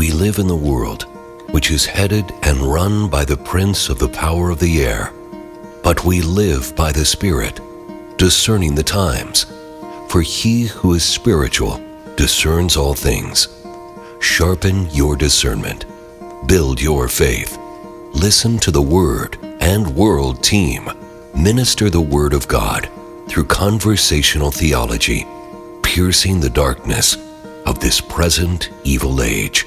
We live in the world which is headed and run by the prince of the power of the air. But we live by the Spirit, discerning the times. For he who is spiritual discerns all things. Sharpen your discernment. Build your faith. Listen to the Word and World Team. Minister the Word of God through conversational theology, piercing the darkness of this present evil age.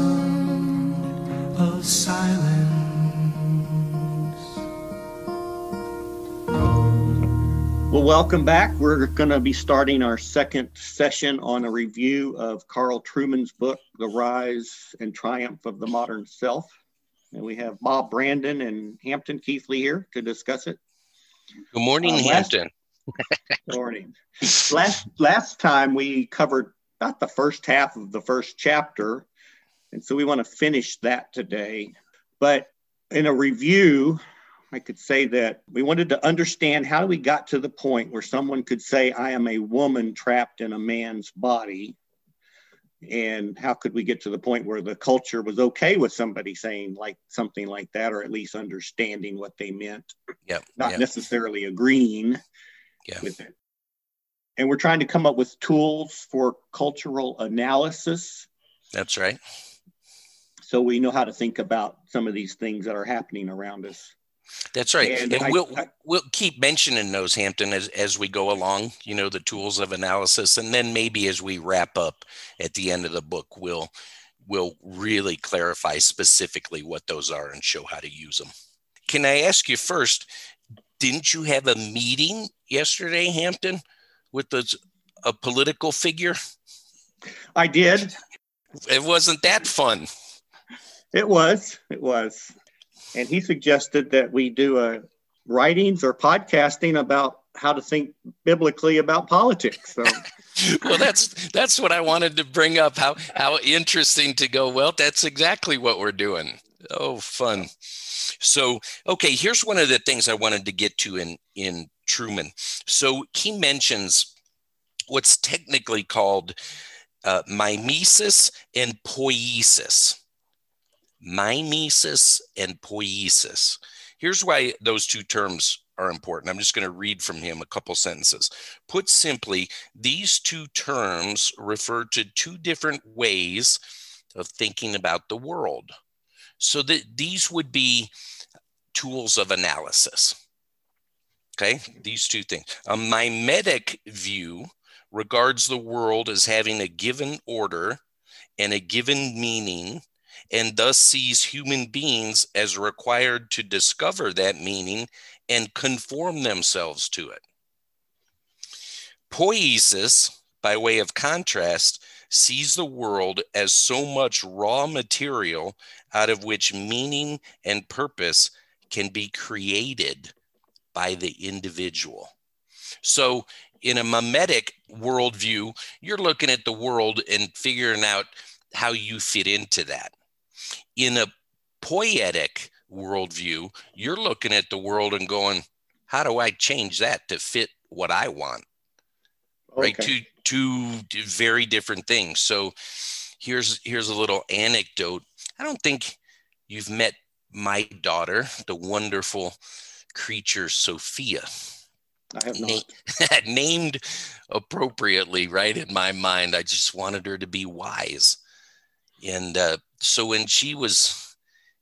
of silence. Well, welcome back. We're going to be starting our second session on a review of Carl Trueman's book, The Rise and Triumph of the Modern Self. And we have Bob Brandon and Hampton Keathley here to discuss it. Good morning, Uh, Hampton. Good morning. Last last time we covered about the first half of the first chapter, and so we want to finish that today. But in a review, I could say that we wanted to understand how we got to the point where someone could say, "I am a woman trapped in a man's body," and how could we get to the point where the culture was okay with somebody saying like something like that, or at least understanding what they meant, Yep. not yep, necessarily agreeing yeah. with it. And we're trying to come up with tools for cultural analysis That's right. So we know how to think about some of these things that are happening around us. That's right. And And, I- we'll I- we'll keep mentioning those, Hampton, as as we go along. You know, the tools of analysis, and then maybe as we wrap up at the end of the book, we'll we'll really clarify specifically what those are and show how to use them. Can I ask you first? Didn't you have a meeting yesterday, Hampton, with the, a political figure? I did. It wasn't that fun. It was. It was. And he suggested that we do a writings or podcasting about how to think biblically about politics. So well that's that's what i wanted to bring up how how interesting to go well that's exactly what we're doing oh fun so okay here's one of the things i wanted to get to in in trueman so he mentions what's technically called uh, mimesis and poiesis mimesis and poiesis here's why those two terms are important i'm just going to read from him a couple sentences Put simply, these two terms refer to two different ways of thinking about the world. So that these would be tools of analysis. Okay, these two things. A mimetic view regards the world as having a given order and a given meaning, and thus sees human beings as required to discover that meaning and conform themselves to it. Poiesis, by way of contrast, sees the world as so much raw material out of which meaning and purpose can be created by the individual. So, in a mimetic worldview, you're looking at the world and figuring out how you fit into that. In a poietic worldview, you're looking at the world and going, how do I change that to fit what I want? right? Two two very different things. So here's here's a little anecdote. I don't think you've met my daughter the wonderful creature sophia. I have not. named appropriately right in my mind. I just wanted her to be wise. And uh, so when she was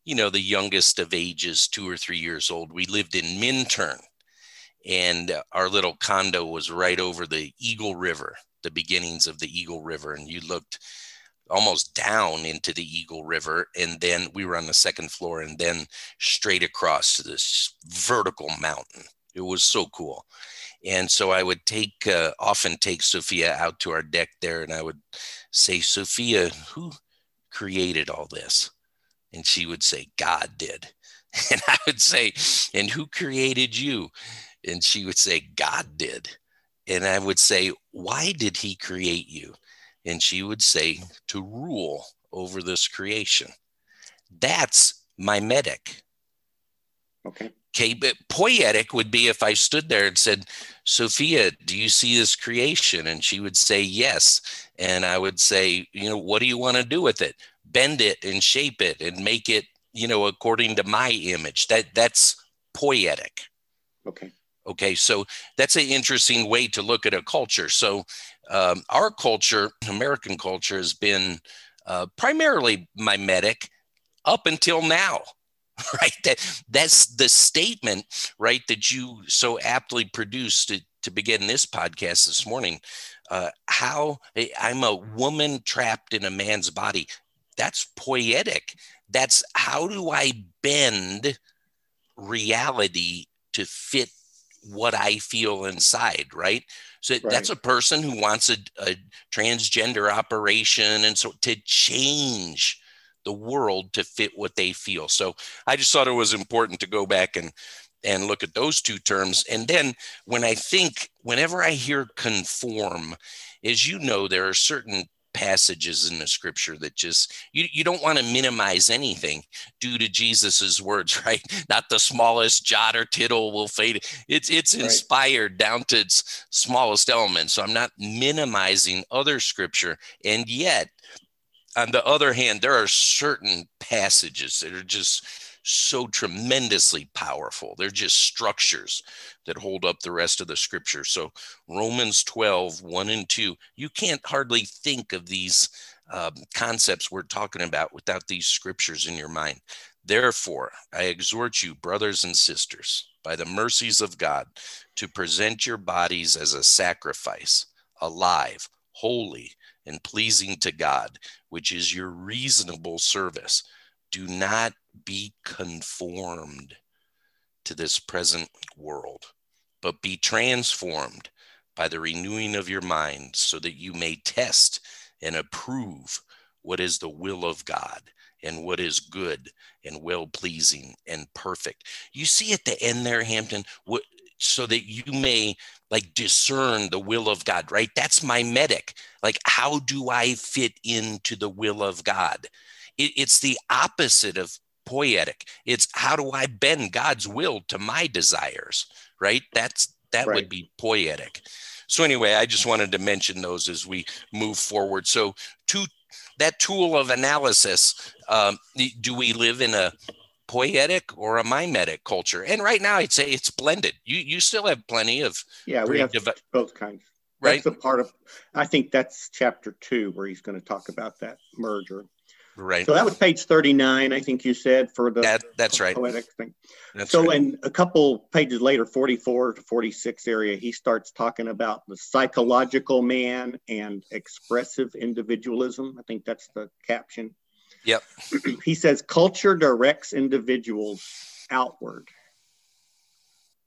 you know the youngest of ages two or three years old we lived in minturn and our little condo was right over the Eagle River, the beginnings of the Eagle River, and you looked almost down into the Eagle River, and then we were on the second floor, and then straight across to this vertical mountain. It was so cool, and so I would take uh, often take Sophia out to our deck there, and I would say, Sophia, who created all this? And she would say, God did. And I would say, And who created you? And she would say, God did. And I would say, Why did he create you? And she would say, To rule over this creation. That's mimetic. Okay. Okay, but poietic would be if I stood there and said, Sophia, do you see this creation? And she would say, Yes. And I would say, You know, what do you want to do with it? Bend it and shape it and make it, you know, according to my image. That that's poietic. Okay. Okay, so that's an interesting way to look at a culture. So, um, our culture, American culture, has been uh, primarily mimetic up until now right? That that's the statement right that you so aptly produced to, to begin this podcast this morning uh, how i'm a woman trapped in a man's body. That's poietic that's how do i bend reality to fit what i feel inside right? So right. that's a person who wants a, a transgender operation and so to change the world to fit what they feel. So I just thought it was important to go back and and look at those two terms. And then when I think, whenever I hear conform, as you know, there are certain passages in the scripture that just you, you don't want to minimize anything due to jesus's words right not the smallest jot or tittle will fade it's it's inspired right. down to its smallest element so i'm not minimizing other scripture and yet on the other hand, there are certain passages that are just so tremendously powerful. They're just structures that hold up the rest of the scripture. So, Romans 12, 1 and 2, you can't hardly think of these um, concepts we're talking about without these scriptures in your mind. Therefore, I exhort you, brothers and sisters, by the mercies of God, to present your bodies as a sacrifice, alive, holy, and pleasing to God, which is your reasonable service. Do not be conformed to this present world, but be transformed by the renewing of your mind, so that you may test and approve what is the will of God and what is good and well pleasing and perfect. You see at the end there, Hampton, what, so that you may like discern the will of God, right? That's mimetic. Like, how do I fit into the will of God? It, it's the opposite of poietic. It's how do I bend God's will to my desires, right? That's that right. would be poietic. So anyway, I just wanted to mention those as we move forward. So to that tool of analysis, um, do we live in a poietic or a mimetic culture. And right now, I'd say it's blended. You you still have plenty of yeah, we have dev- both kinds. Right. That's a part of. I think that's chapter two where he's going to talk about that merger. Right. So that was page thirty-nine. I think you said for the that, that's right poietic thing. That's so, right. in a couple pages later, forty-four to forty-six area, he starts talking about the psychological man and expressive individualism. I think that's the caption. Yep. he says culture directs individuals outward.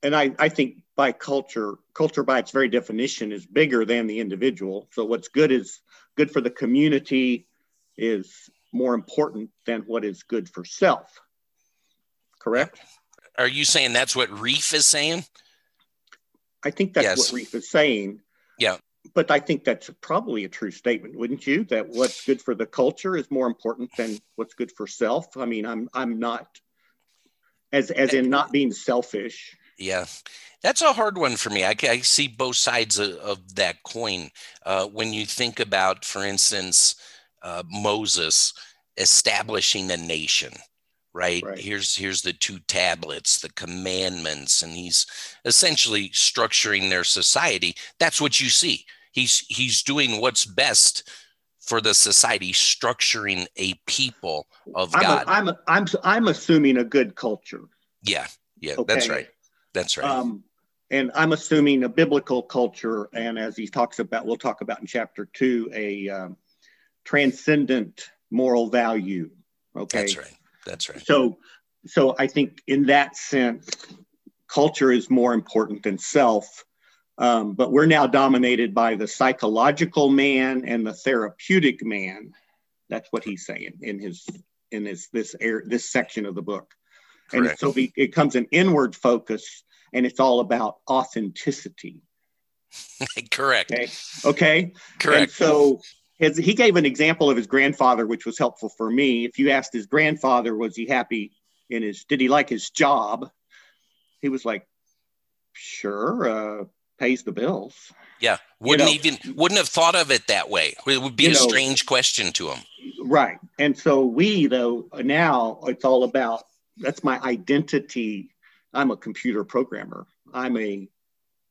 And I, I think by culture, culture by its very definition is bigger than the individual. So what's good is good for the community is more important than what is good for self. Correct? Are you saying that's what Rieff is saying? I think that's yes. what Rieff is saying. Yeah but I think that's probably a true statement, wouldn't you? That what's good for the culture is more important than what's good for self. I mean, I'm I'm not as as in not being selfish. Yeah, that's a hard one for me. I, I see both sides of, of that coin. Uh, when you think about, for instance, uh, Moses establishing a nation, right? right? Here's here's the two tablets, the commandments, and he's essentially structuring their society. That's what you see he's he's doing what's best for the society, structuring a people of I'm God. A, I'm a, I'm I'm assuming a good culture. Yeah, yeah, okay. that's right. That's right. Um, and I'm assuming a biblical culture, and as he talks about, we'll talk about in chapter two, a um, transcendent moral value. Okay, that's right. That's right. So, so I think in that sense, culture is more important than self um, but we're now dominated by the psychological man and the therapeutic man. That's what he's saying in his in his this air this section of the book. Correct. And so be, it comes an inward focus, and it's all about authenticity. Correct. Okay. Okay. And Correct. so his, he gave an example of his grandfather, which was helpful for me. If you asked his grandfather, was he happy in his, did he like his job? He was like, sure, uh, pays the bills. yeah. Wouldn't know- even wouldn't have thought of it that way. It would be a know- strange question to him. Right. And so we, though, now it's all about that's my identity. I'm a computer programmer, I'm a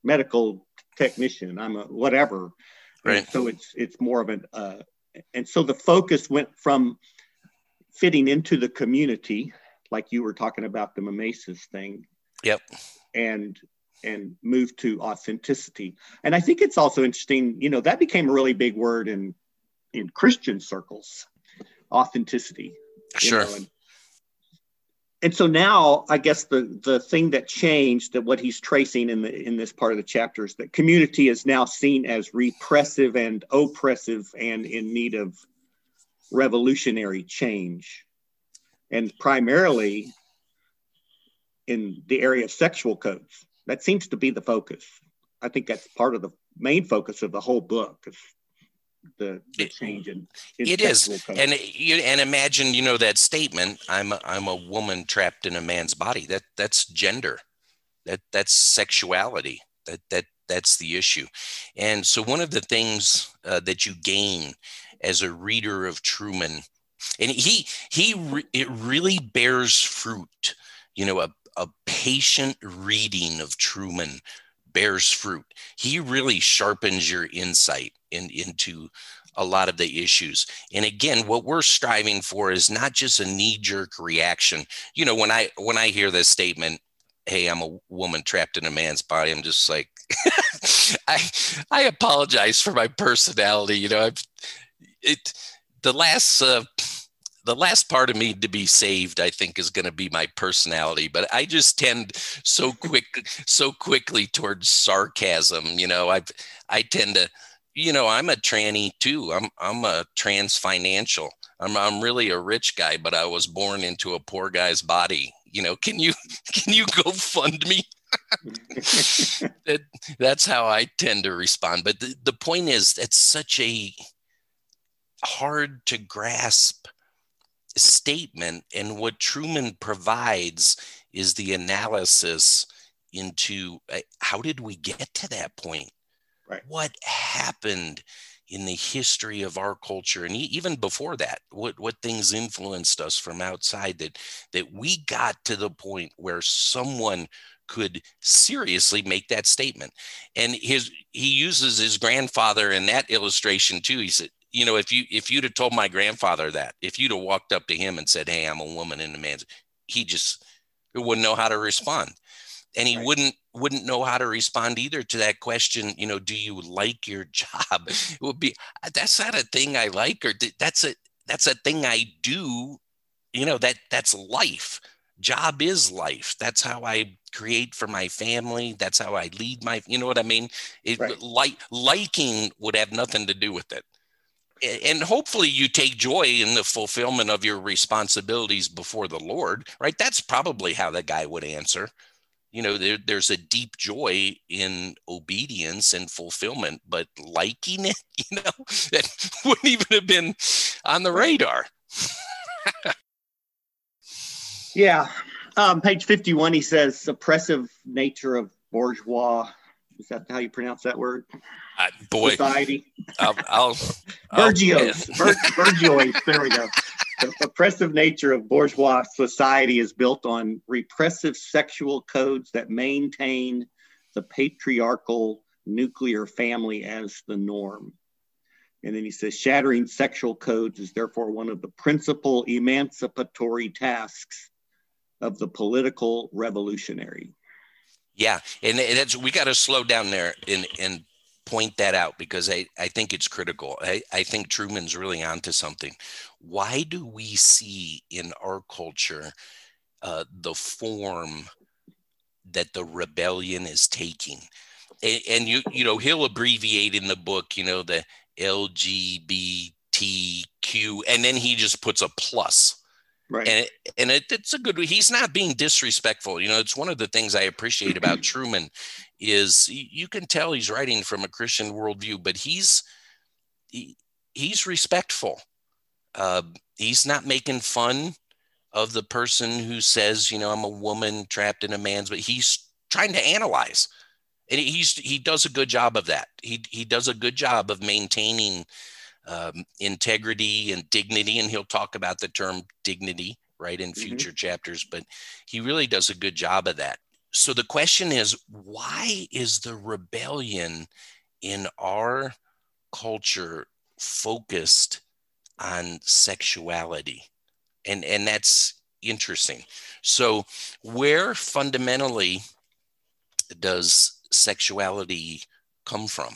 medical technician, I'm a whatever. And Right. so it's it's more of an uh, and so the focus went from fitting into the community, like you were talking about the mimesis thing, Yep. and and moved to authenticity. And I think it's also interesting, you know, that became a really big word in in Christian circles, authenticity. Sure. know, and, and so now I guess the the thing that changed that what he's tracing in the in this part of the chapter is that community is now seen as repressive and oppressive and in need of revolutionary change. And primarily in the area of sexual codes. That seems to be the focus. I think that's part of the main focus of the whole book is the, the It- change in, It is, and you and imagine you know that statement. I'm a, I'm a woman trapped in a man's body. That that's gender. That that's sexuality. That that that's the issue. And so one of the things uh, that you gain as a reader of Trueman, and he he re- it really bears fruit. You know, a a patient reading of Trueman bears fruit. He really sharpens your insight in, into a lot of the issues. And again, what we're striving for is not just a knee-jerk reaction. You know, when I when I hear this statement, "Hey, I'm a woman trapped in a man's body," I'm just like, I I apologize for my personality. You know, I've it the last uh, the last part of me to be saved, I think, is going to be my personality. But I just tend so quick, so quickly towards sarcasm. You know, I I tend to, you know, I'm a tranny too. I'm I'm a trans financial. I'm I'm really a rich guy, but I was born into a poor guy's body. You know, can you can you go fund me? that, that's how I tend to respond. But the, the point is, it's such a hard to grasp statement. And what Trueman provides is the analysis into uh, how did we get to that point? Right. What happened in the history of our culture and even before that what what things influenced us from outside that that we got to the point where someone could seriously make that statement and his he uses his grandfather in that illustration too he said you know if you if you'd have told my grandfather that if you'd have walked up to him and said hey i'm a woman in a man's he just wouldn't know how to respond. And he Right. wouldn't wouldn't know how to respond either to that question you know do you like your job? It would be that's not a thing i like or that's a that's a thing i do you know that that's life. Job is life. That's how i create for my family. That's how i lead my you know what i mean? It Right. like liking would have nothing to do with it and hopefully you take joy in the fulfillment of your responsibilities before the lord right that's probably how the guy would answer you know there, there's a deep joy in obedience and fulfillment but liking it you know that wouldn't even have been on the radar Yeah. Um, page 51, he says oppressive nature of bourgeois. Is that how you pronounce that word? Uh, boy Society. I'll, I'll, I'll- Burgios. Bur- Burgiois. There we go. The oppressive nature of bourgeois society is built on repressive sexual codes that maintain the patriarchal nuclear family as the norm. And then he says, shattering sexual codes is therefore one of the principal emancipatory tasks of the political revolutionary. Yeah, and that's we got to slow down there and and point that out because I I think it's critical. I I think Trueman's really onto something. Why do we see in our culture uh, the form that the rebellion is taking? And, and you you know he'll abbreviate in the book you know the LGBTQ and then he just puts a plus. Right. And it, and it, it's a good. He's not being disrespectful. You know, it's one of the things I appreciate about Trueman is you can tell he's writing from a Christian worldview, but he's he, he's respectful. Uh, he's not making fun of the person who says, you know, I'm a woman trapped in a man's, but he's trying to analyze and he's he does a good job of that. He he does a good job of maintaining um, integrity and dignity, and he'll talk about the term dignity right in mm-hmm. future mm-hmm. chapters. But he really does a good job of that. So the question is, why is the rebellion in our culture focused on sexuality? And and that's interesting. So where fundamentally does sexuality come from?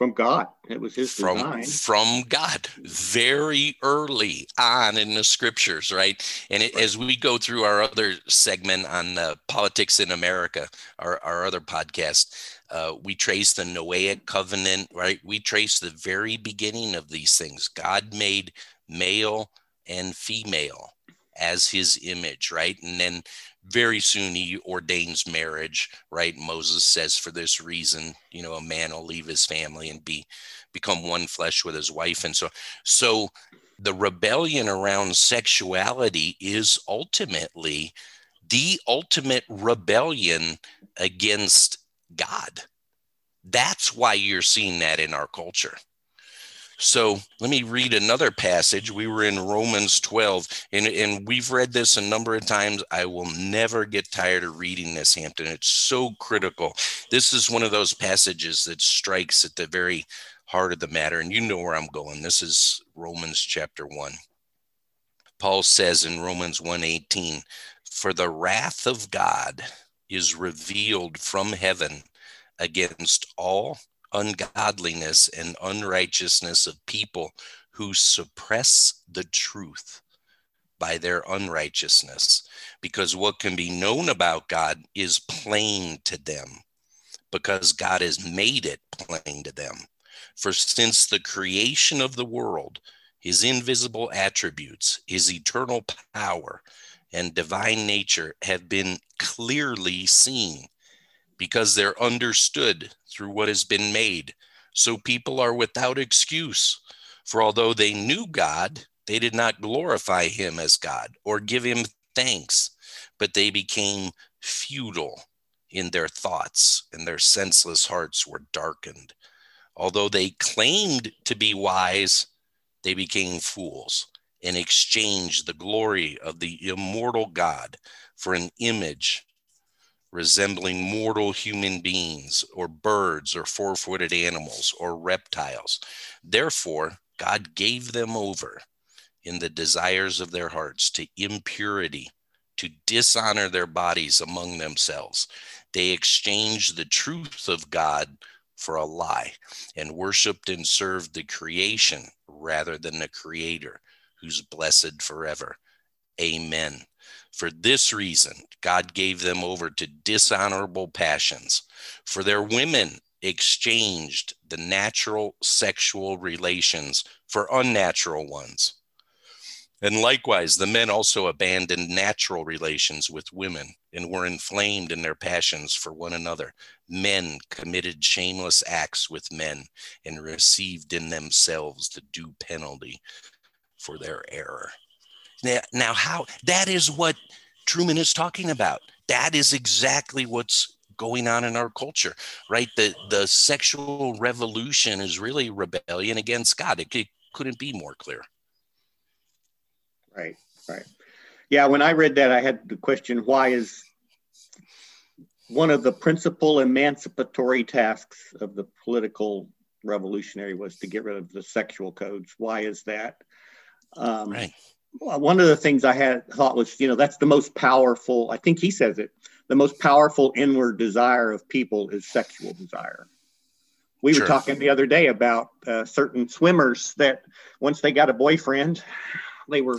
From God. It was his from, design. From God, very early on in the scriptures, right? And it, as we go through our other segment on uh, politics in America, our, our other podcast, uh, we trace the Noahic covenant, right? We trace the very beginning of these things. God made male and female as his image, right? And then very soon he ordains marriage right? Moses says for this reason you know a man will leave his family and be become one flesh with his wife. And so so the rebellion around sexuality is ultimately the ultimate rebellion against god. That's why you're seeing that in our culture so let me read another passage. We were in Romans 12, and, and we've read this a number of times. I will never get tired of reading this, Hampton. It's so critical. This is one of those passages that strikes at the very heart of the matter, and you know where I'm going. This is Romans chapter 1. Paul says in Romans 1:18, "For the wrath of God is revealed from heaven against all ungodliness and unrighteousness of people who suppress the truth by their unrighteousness, because what can be known about God is plain to them, because God has made it plain to them. For since the creation of the world, his invisible attributes, his eternal power, and divine nature have been clearly seen because they're understood through what has been made. So people are without excuse. For although they knew God, they did not glorify him as God or give him thanks, but they became futile in their thoughts, and their senseless hearts were darkened. Although they claimed to be wise, they became fools and exchanged the glory of the immortal God for an image resembling mortal human beings or birds or four footed animals or reptiles. Therefore, God gave them over in the desires of their hearts to impurity, to dishonor their bodies among themselves. They exchanged the truth of God for a lie and worshiped and served the creation rather than the creator who's blessed forever. Amen. For this reason, God gave them over to dishonorable passions. For their women exchanged the natural sexual relations for unnatural ones. And likewise, the men also abandoned natural relations with women and were inflamed in their passions for one another. Men committed shameless acts with men and received in themselves the due penalty for their error. Now, now how that is what Trueman is talking about. That is exactly what's going on in our culture, right? The the sexual revolution is really rebellion against God. It, it couldn't be more clear. Right, right. Yeah, when I read that, I had the question: Why is one of the principal emancipatory tasks of the political revolutionary was to get rid of the sexual codes? Why is that? Um, right one of the things I had thought was, you know, that's the most powerful, I think he says it, the most powerful inward desire of people is sexual desire. We sure. were talking the other day about uh, certain swimmers that once they got a boyfriend, they were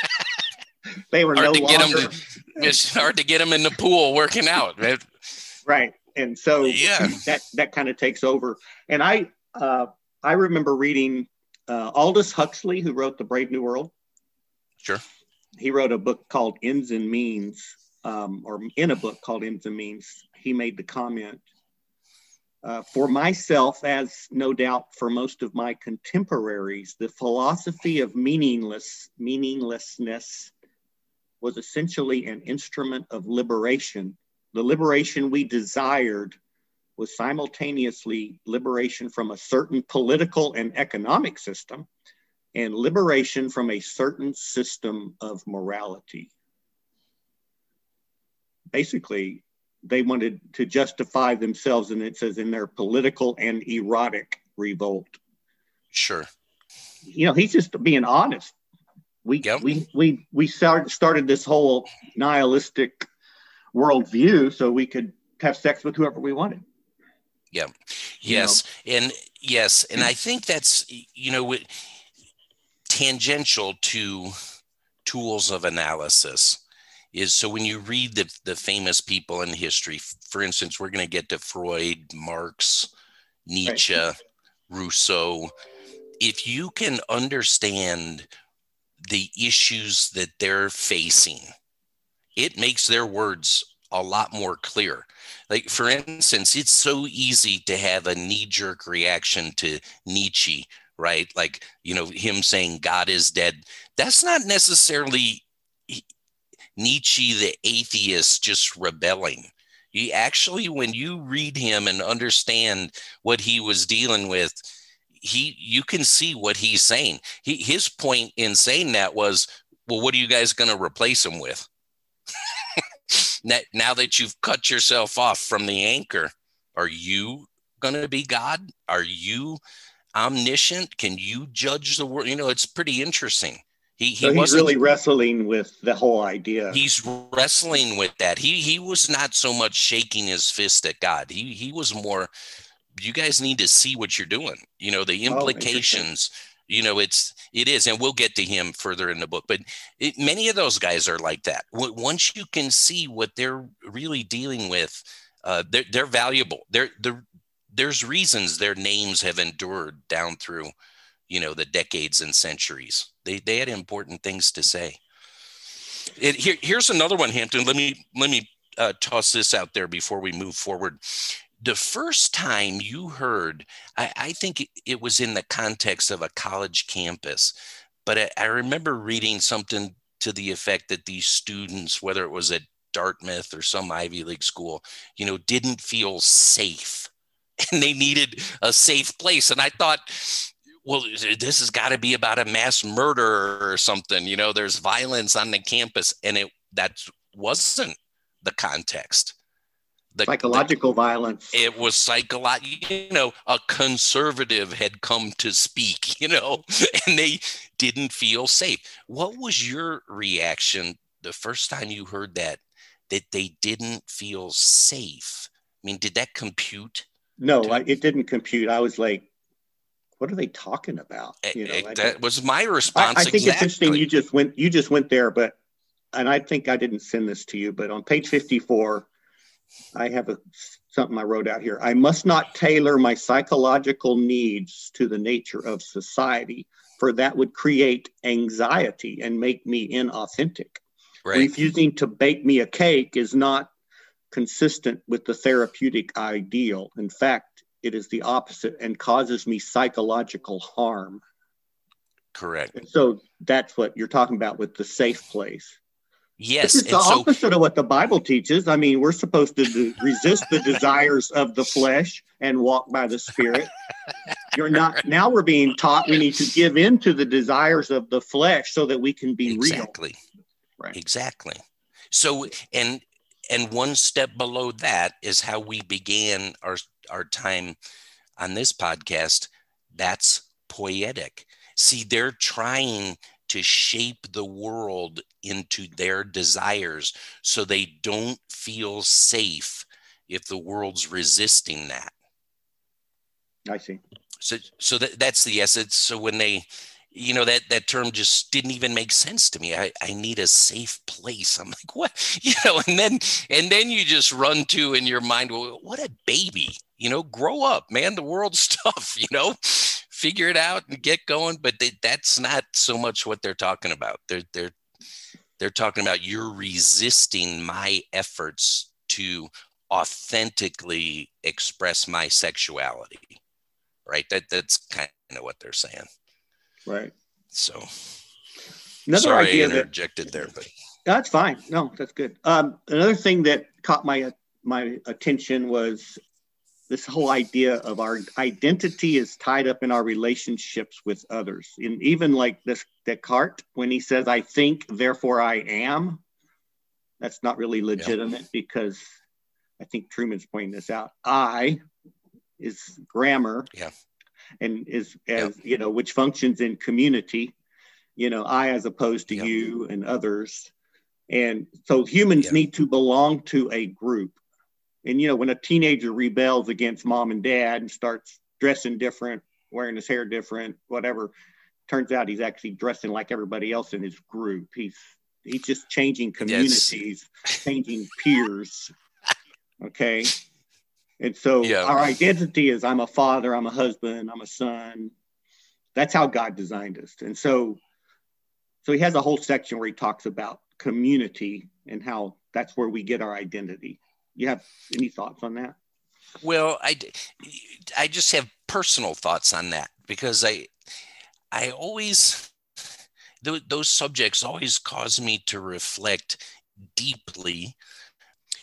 they were hard no to longer. Get them to, it's hard to get them in the pool working out, right? Right, and so yeah, that that kind of takes over. And I uh, I remember reading uh, Aldous Huxley, who wrote The Brave New World. Sure. He wrote a book called Ends and Means, um, or in a book called Ends and Means. He made the comment uh, for myself, as no doubt for most of my contemporaries, the philosophy of meaningless meaninglessness was essentially an instrument of liberation. The liberation we desired was simultaneously liberation from a certain political and economic system and liberation from a certain system of morality. Basically, they wanted to justify themselves, and it says in their political and erotic revolt. Sure. You know, he's just being honest. We yep. we we we started started this whole nihilistic worldview so we could have sex with whoever we wanted. Yeah. Yes. You know? And yes, and I think that's you know tangential to tools of analysis is so when you read the, the famous people in history, for instance, we're going to get to Freud, Marx, Nietzsche, right. Rousseau. If you can understand the issues that they're facing, it makes their words a lot more clear. Like, for instance, it's so easy to have a knee jerk reaction to Nietzsche, right? Like, you know, him saying God is dead. That's not necessarily Nietzsche, the atheist, just rebelling. He actually, when you read him and understand what he was dealing with, he you can see what he's saying. He, his point in saying that was, well, what are you guys going to replace him with? now that you've cut yourself off from the anchor, are you going to be God? Are you omniscient? Can you judge the world? You know, it's pretty interesting. He, he so he's really wrestling with the whole idea. He's wrestling with that. He he was not so much shaking his fist at God. He he was more. You guys need to see what you're doing. You know the oh, implications. Oh, you know it's it is, and we'll get to him further in the book. But it, many of those guys are like that. Once you can see what they're really dealing with, uh, they're they're valuable. They're, they're there's reasons their names have endured down through you know the decades and centuries. They they had important things to say. It, here, here's another one hampton. Let me let me uh, toss this out there before we move forward. The first time you heard i, I think it, was in the context of a college campus but I, I remember reading something to the effect that these students whether it was at dartmouth or some ivy league school you know didn't feel safe and they needed a safe place and i thought well, this has got to be about a mass murder or something. You know, there's violence on the campus, and it that wasn't the context. The, psychological the, violence. It was psychological. You know, a conservative had come to speak. You know, and they didn't feel safe. What was your reaction the first time you heard that? That they didn't feel safe. I mean, did that compute? No, to- I, it didn't compute. I was like, what are they talking about? You know, it, that was my response. I, I think exactly. it's interesting. You just went, you just went there, but, and I think I didn't send this to you, but on page 54, I have a, something I wrote out here. I must not tailor my psychological needs to the nature of society, for that would create anxiety and make me inauthentic. Right. Refusing to bake me a cake is not consistent with the therapeutic ideal. In fact, it is the opposite and causes me psychological harm. Correct. And so that's what you're talking about with the safe place. Yes. It's the so, opposite of what the Bible teaches. I mean, we're supposed to do, resist the desires of the flesh and walk by the Spirit. You're not, now we're being taught we need to give in to the desires of the flesh so that we can be exactly. real. Exactly. Right. Exactly. So, and, and one step below that is how we began our our time on this podcast, that's poietic. See, they're trying to shape the world into their desires so they don't feel safe if the world's resisting that. I see. So, so that, that's the essence. So when they, you know, that that term just didn't even make sense to me. I, I need a safe place. I'm like, what? You know, and then and then you just run to in your mind, well, what a baby you know grow up man the world's tough you know figure it out and get going. But they, that's not so much what they're talking about. They're they're they're talking about you're resisting my efforts to authentically express my sexuality. Right. That that's kind of what they're saying. Right. So Another sorry idea I that interjected there, but That's fine. No, that's good. Um, another thing that caught my my attention was this whole idea of our identity is tied up in our relationships with others. And even like this Descartes, when he says, "I think, therefore I am," that's not really legitimate because I think Trueman's pointing this out. I is grammar, Yeah. And is as you know, which functions in community. You know, I as opposed to Yeah. you and others. And so humans Yeah. need to belong to a group. And you know, when a teenager rebels against mom and dad and starts dressing different, wearing his hair different, whatever, turns out he's actually dressing like everybody else in his group. He's he's just changing Yes. communities, changing peers. Okay. And so Yeah. our identity is I'm a father, I'm a husband, I'm a son. That's how God designed us. And so so he has a whole section where he talks about community and how that's where we get our identity. You have any thoughts on that? Well, I I just have personal thoughts on that because I, I always, those, those subjects always cause me to reflect deeply.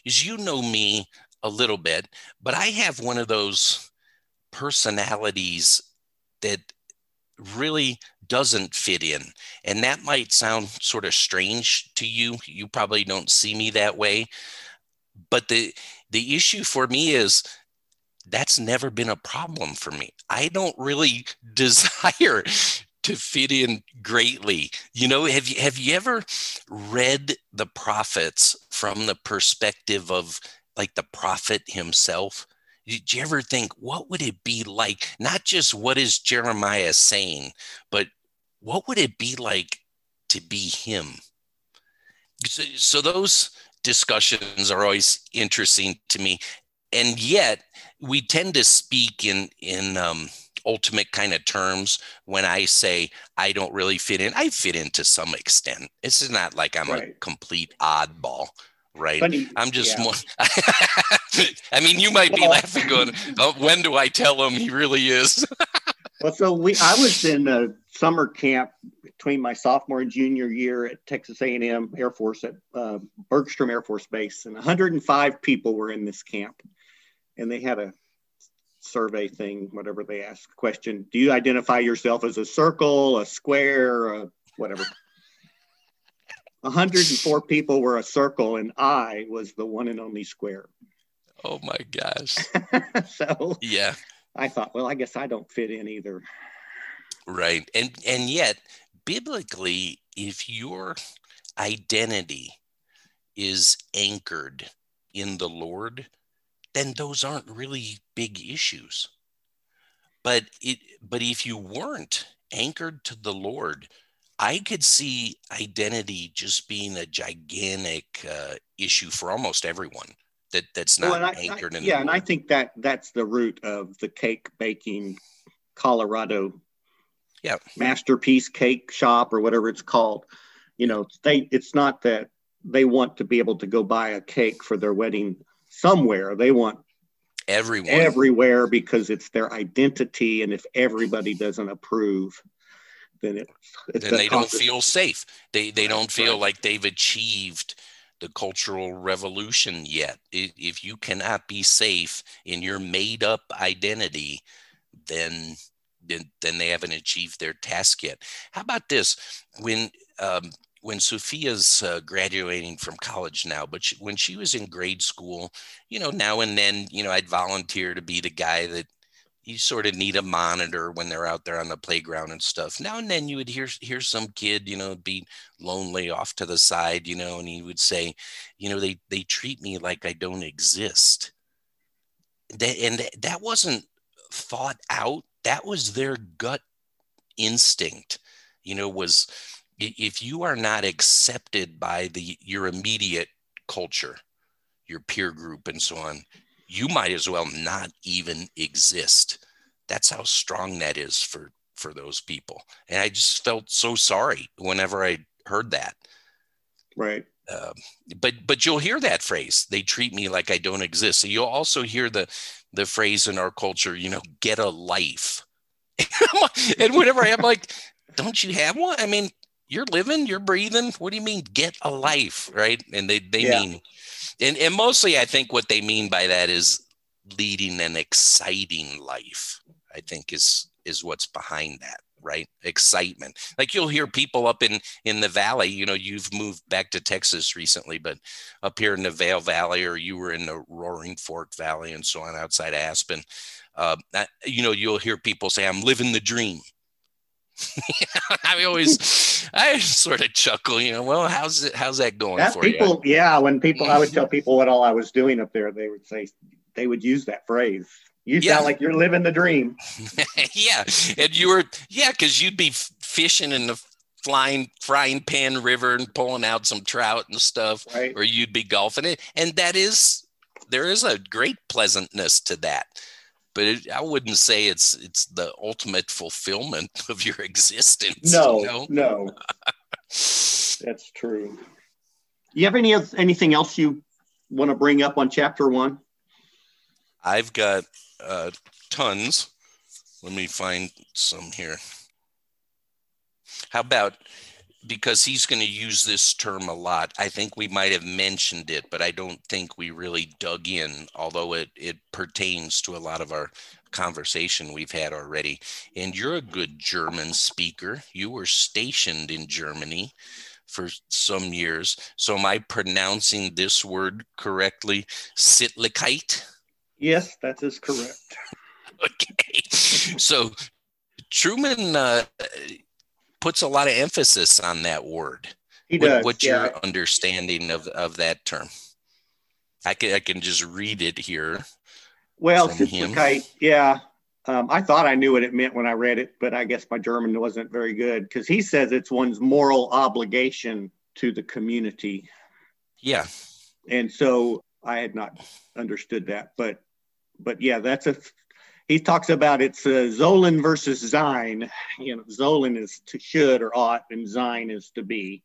As you know me a little bit, but I have one of those personalities that really doesn't fit in. And that might sound sort of strange to you. You probably don't see me that way. But the the issue for me is that's never been a problem for me. I don't really desire to fit in greatly. You know, have you have you ever read the prophets from the perspective of like the prophet himself? Did you ever think what would it be like? Not just what is Jeremiah saying, but what would it be like to be him? So, so those discussions are always interesting to me and yet we tend to speak in in um, ultimate kind of terms when i say i don't really fit in i fit in to some extent it's not like i'm a complete oddball right Funny, i'm just yeah. more i mean you might be Well- laughing going oh, when do i tell him he really is Well, so we I was in a summer camp between my sophomore and junior year at Texas A&M Air Force at uh, Bergstrom Air Force Base, and 105 people were in this camp, and they had a survey thing, whatever they asked, question: Do you identify yourself as a circle, a square, a whatever? 104 people were a circle, and I was the one and only square. oh my gosh so yeah I thought, well, I guess I don't fit in either. Right. And and yet biblically if your identity is anchored in the Lord, then those aren't really big issues. But it but if you weren't anchored to the Lord, I could see identity just being a gigantic uh, issue for almost everyone that that's not Well, I- anchored I, in yeah, and I think that that's the root of the cake baking Colorado Yeah. masterpiece cake shop or whatever it's called. You know, they it's not that they want to be able to go buy a cake for their wedding somewhere. They want everyone everywhere because it's their identity, and if everybody doesn't approve, then it's then they don't feel safe. They they don't feel right. like they've achieved the cultural revolution yet. If you cannot be safe in your made up identity, then then, then they haven't achieved their task yet. How about this? When um, when Sophia's uh, graduating from college now, but she, when she was in grade school, you know, now and then, you know, I'd volunteer to be the guy that you sort of need a monitor when they're out there on the playground and stuff. Now and then you would hear hear some kid, you know, be lonely off to the side, you know, and he would say, you know, they they treat me like I don't exist. That and that wasn't thought out. That was their gut instinct. You know, was if you are not accepted by the your immediate culture, your peer group and so on, you might as well not even exist that's how strong that is for for those people. And I just felt so sorry whenever I heard that. Right. Uh, but but you'll hear that phrase. They treat me like I don't exist. So you'll also hear the the phrase in our culture. You know, get a life. and whenever I'm like, don't you have one? I mean, you're living, you're breathing. What do you mean, get a life, right? And they they yeah. mean, and and mostly I think what they mean by that is leading an exciting life. I think is is what's behind that right excitement like you'll hear people up in in the valley you know you've moved back to texas recently but up here in the Vail valley or you were in the roaring fork valley and so on outside aspen uh, you know you'll hear people say i'm living the dream I always, I sort of chuckle, you know. Well, how's it? How's that going that for people, you? Yeah, when people, I would mm-hmm. tell people what all I was doing up there, they would say, they would use that phrase. You yeah. sound like you're living the dream. yeah, and you were yeah, because you'd be fishing in the flying frying pan river and pulling out some trout and stuff, right. or you'd be golfing it, and that is there is a great pleasantness to that. But it, I wouldn't say it's it's the ultimate fulfillment of your existence. No, you know? no, that's true. You have any anything else you want to bring up on chapter one? I've got uh, tons. Let me find some here. How about because he's going to use this term a lot. I think we might have mentioned it, but I don't think we really dug in, although it, it pertains to a lot of our conversation we've had already. And you're a good German speaker. You were stationed in Germany for some years. So am I pronouncing this word correctly? Sittlichkeit? Yes, that is correct. okay. So Trueman uh, puts a lot of emphasis on that word. He does. What's yeah. your understanding of, of that term? I can, I can just read it here. Well, kite, yeah. Um, I thought I knew what it meant when I read it, but I guess my German wasn't very good because he says it's one's moral obligation to the community. Yeah. And so I had not understood that, but but yeah, that's a. He talks about it's uh, Sollen versus Sein. You know, Sollen is to should or ought, and Sein is to be.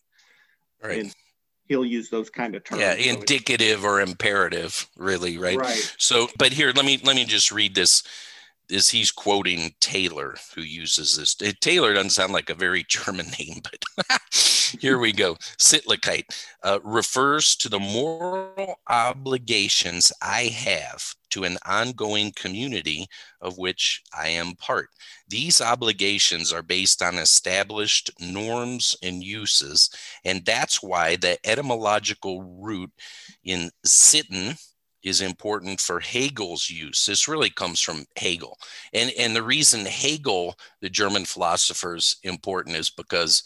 Right. And he'll use those kind of terms. Yeah, indicative or imperative, really, right? Right. So, but here, let me let me just read this is he's quoting Taylor, who uses this. Taylor doesn't sound like a very German name, but here we go. Sittlichkeit uh, refers to the moral obligations I have to an ongoing community of which I am part. These obligations are based on established norms and uses, and that's why the etymological root in sitten is important for Hegel's use. This really comes from Hegel. And, and the reason Hegel, the German philosopher, is important is because,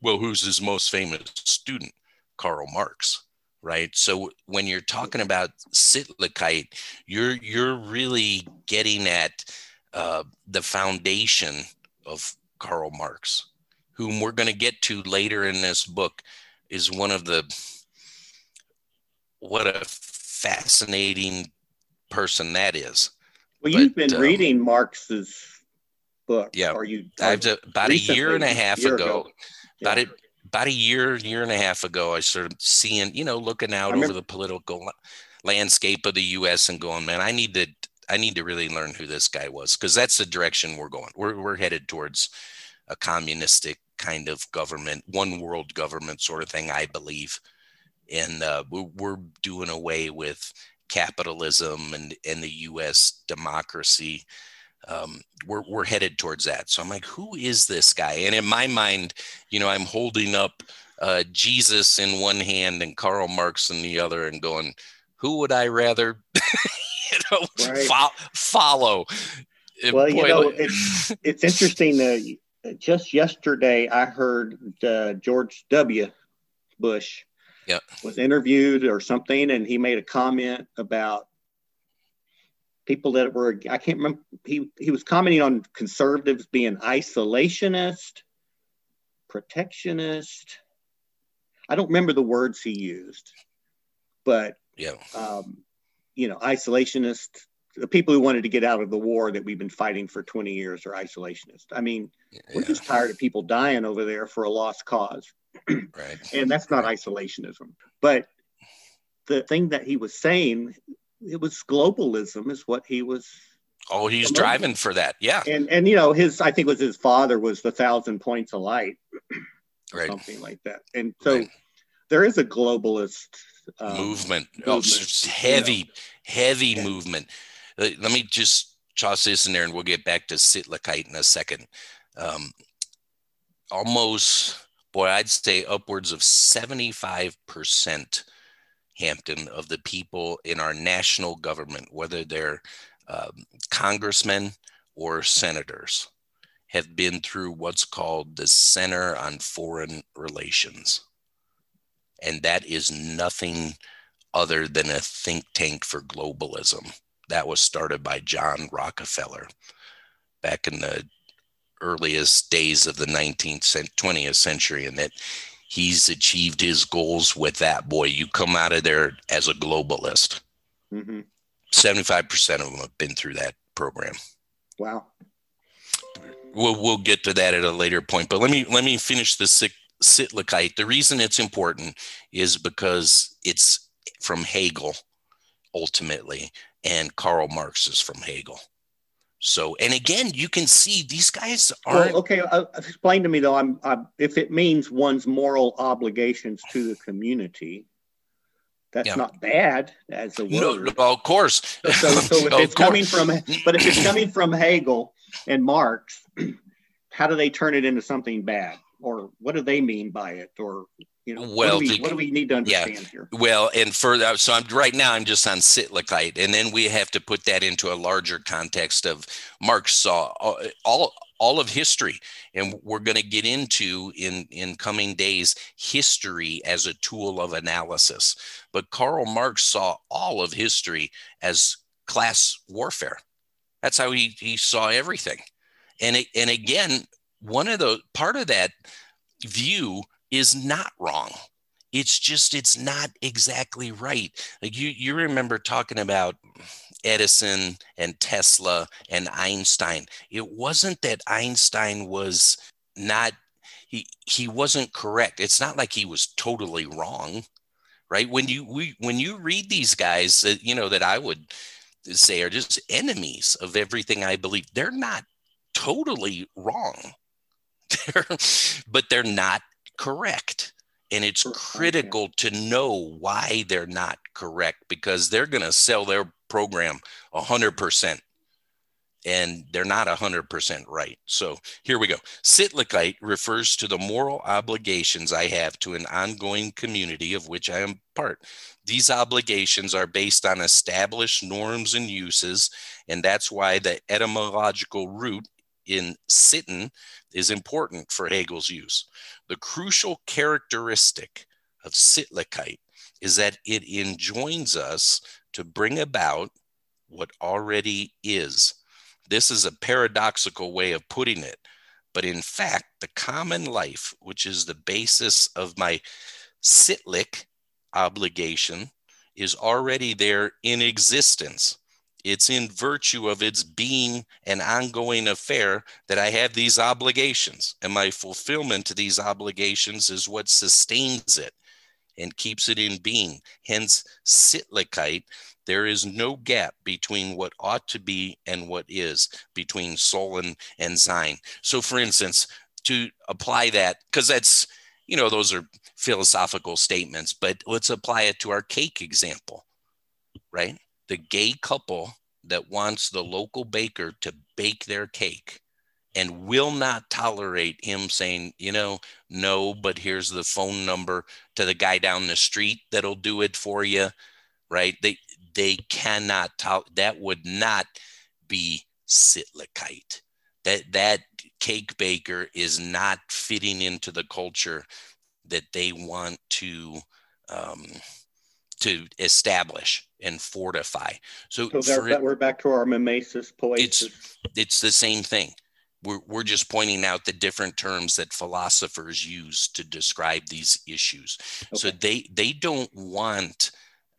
well, who's his most famous student? Karl Marx, right? So when you're talking about Sittlichkeit, you're, you're really getting at uh, the foundation of Karl Marx, whom we're going to get to later in this book, is one of the what a fascinating person that is. Well, you've been um, reading Marx's book. Yeah, are you? I've about a year and a half ago, ago. Yeah. about it about a year year and a half ago. I started seeing, you know, looking out over the political landscape of the U.S. and going, man, I need to I need to really learn who this guy was because that's the direction we're going. We're we're headed towards a communistic kind of government, one world government sort of thing, I believe and uh, we're doing away with capitalism and, and the U.S. democracy. Um, we're, we're headed towards that. So I'm like, who is this guy? And in my mind, you know, I'm holding up uh, Jesus in one hand and Karl Marx in the other, and going, who would I rather, you know, right. fo- follow? Well, you know, it's it's interesting. Uh, just yesterday, I heard uh, George W. Bush yeah. was interviewed or something, and he made a comment about people that were I can't remember he he was commenting on conservatives being isolationist, protectionist. I don't remember the words he used, but yeah, um, you know, isolationist, the people who wanted to get out of the war that we've been fighting for 20 years are isolationists. I mean, yeah. we're just tired of people dying over there for a lost cause. Right. And that's not isolationism. But the thing that he was saying, it was globalism, is what he was. Oh, he's promoting. driving for that. Yeah. And and you know, his I think was his father was the thousand points of light. right. Something like that. And so right. there is a globalist um, movement. Oh, movement. Oh, heavy, you know. heavy yeah. movement. Uh, let me just toss this in there and we'll get back to Sittlichkeit in a second. Um, almost, boy, I'd say upwards of 75% Hampton of the people in our national government, whether they're um, congressmen or senators, have been through what's called the Center on Foreign Relations. And that is nothing other than a think tank for globalism that was started by John Rockefeller back in the earliest days of the 19th 20th century and that he's achieved his goals with that boy you come out of there as a globalist mm-hmm. 75% of them have been through that program wow we'll, we'll get to that at a later point but let me let me finish the Sittlichkeit. The reason it's important is because it's from Hegel ultimately and Karl Marx is from Hegel. So, and again, you can see these guys are well, okay. Uh, explain to me though. I'm, I'm, if it means one's moral obligations to the community, that's yeah. not bad as a word. No, no of course. So, so if it's coming from, but if it's coming from Hegel and Marx, how do they turn it into something bad, or what do they mean by it, or you know, well, what do, we, what do we need to understand yeah, here? Well, and further, uh, so I'm right now I'm just on Sittlichkeit, and then we have to put that into a larger context of Marx saw uh, all all of history, and we're going to get into in in coming days history as a tool of analysis. But Karl Marx saw all of history as class warfare. That's how he he saw everything, and it, and again, one of the part of that view is not wrong. It's just it's not exactly right. Like you you remember talking about Edison and Tesla and Einstein. It wasn't that Einstein was not he he wasn't correct. It's not like he was totally wrong, right? When you we when you read these guys that you know that I would say are just enemies of everything I believe, they're not totally wrong. They're, but they're not correct. And it's critical to know why they're not correct because they're going to sell their program 100% and they're not 100% right. So here we go. Sittlichkeit refers to the moral obligations I have to an ongoing community of which I am part. These obligations are based on established norms and uses, and that's why the etymological root in sitten is important for Hegel's use. The crucial characteristic of Sittlichkeit is that it enjoins us to bring about what already is. This is a paradoxical way of putting it, but in fact, the common life, which is the basis of my Sittlich obligation, is already there in existence. It's in virtue of its being an ongoing affair that I have these obligations, and my fulfillment to these obligations is what sustains it and keeps it in being. Hence, Sittlichkeit, there is no gap between what ought to be and what is, between Sollen and Sein. So, for instance, to apply that, because that's, you know, those are philosophical statements, but let's apply it to our cake example, right? The gay couple that wants the local baker to bake their cake and will not tolerate him saying, you know, no, but here's the phone number to the guy down the street that'll do it for you, right? They they cannot to- that would not be Sittlichkeit. That that cake baker is not fitting into the culture that they want to um, to establish and fortify. So, so we're back to our mimesis poiesis. It's it's the same thing. We're, we're just pointing out the different terms that philosophers use to describe these issues. Okay. So they they don't want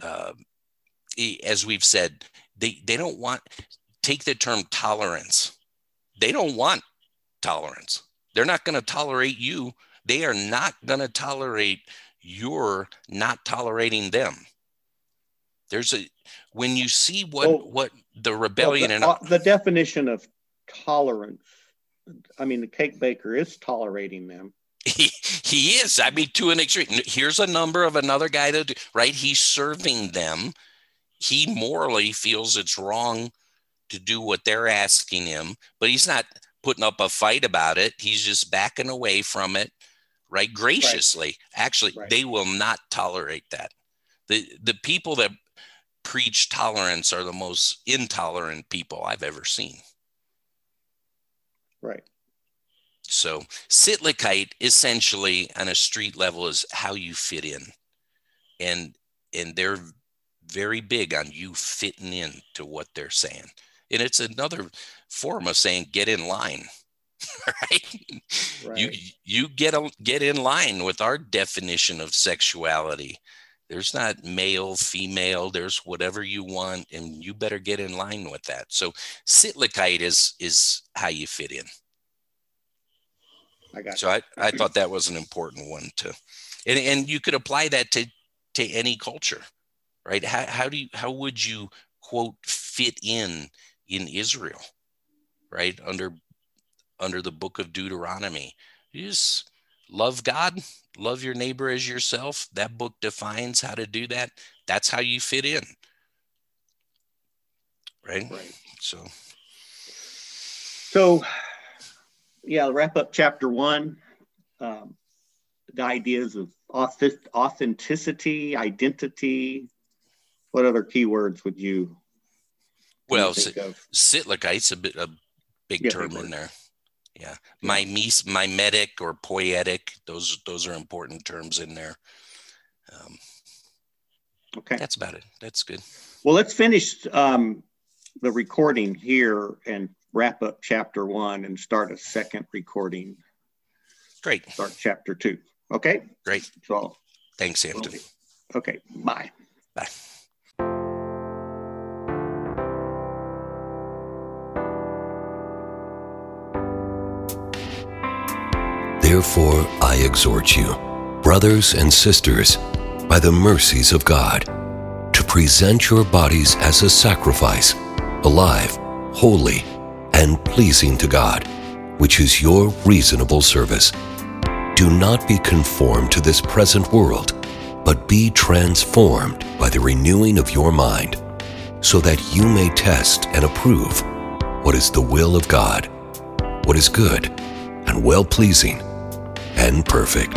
uh, as we've said, they, they don't want, take the term tolerance. They don't want tolerance. They're not going to tolerate you. They are not going to tolerate your not tolerating them. There's a when you see what well, what the rebellion well, the, and the definition of tolerance. I mean, the cake baker is tolerating them. He, he is. I mean, to an extreme. Here's a number of another guy that right. He's serving them. He morally feels it's wrong to do what they're asking him, but he's not putting up a fight about it. He's just backing away from it, right? Graciously. Right. Actually, right. they will not tolerate that. The the people that preach tolerance are the most intolerant people I've ever seen. Right. So Sittlichkeit essentially on a street level is how you fit in. And and they're very big on you fitting in to what they're saying. And it's another form of saying get in line. Right? right? You you get a, get in line with our definition of sexuality. There's not male, female. There's whatever you want, and you better get in line with that. So Sittlichkeit is is how you fit in. I got so I, I thought that was an important one to, and and you could apply that to to any culture, right? How how do you how would you quote fit in in Israel? right? Under under the book of Deuteronomy. You just love God, love your neighbor as yourself. That book defines how to do that. That's how you fit in. Right? Right. So so yeah, I'll wrap up chapter one. Um, the ideas of authenticity, identity. What other keywords would you? Well, Sittlichkeit's a bit a big yeah, term in there. Yeah, my mes- mimetic or poietic; those those are important terms in there. Um, okay, that's about it. That's good. Well, let's finish um, the recording here and wrap up chapter one and start a second recording. Great. Start chapter two. Okay. Great. So, thanks, Anthony. Okay. Bye. Bye. Therefore, I exhort you, brothers and sisters, by the mercies of God, to present your bodies as a sacrifice, alive, holy, and pleasing to God, which is your reasonable service. Do not be conformed to this present world, but be transformed by the renewing of your mind, so that you may test and approve what is the will of God, what is good and well pleasing and perfect.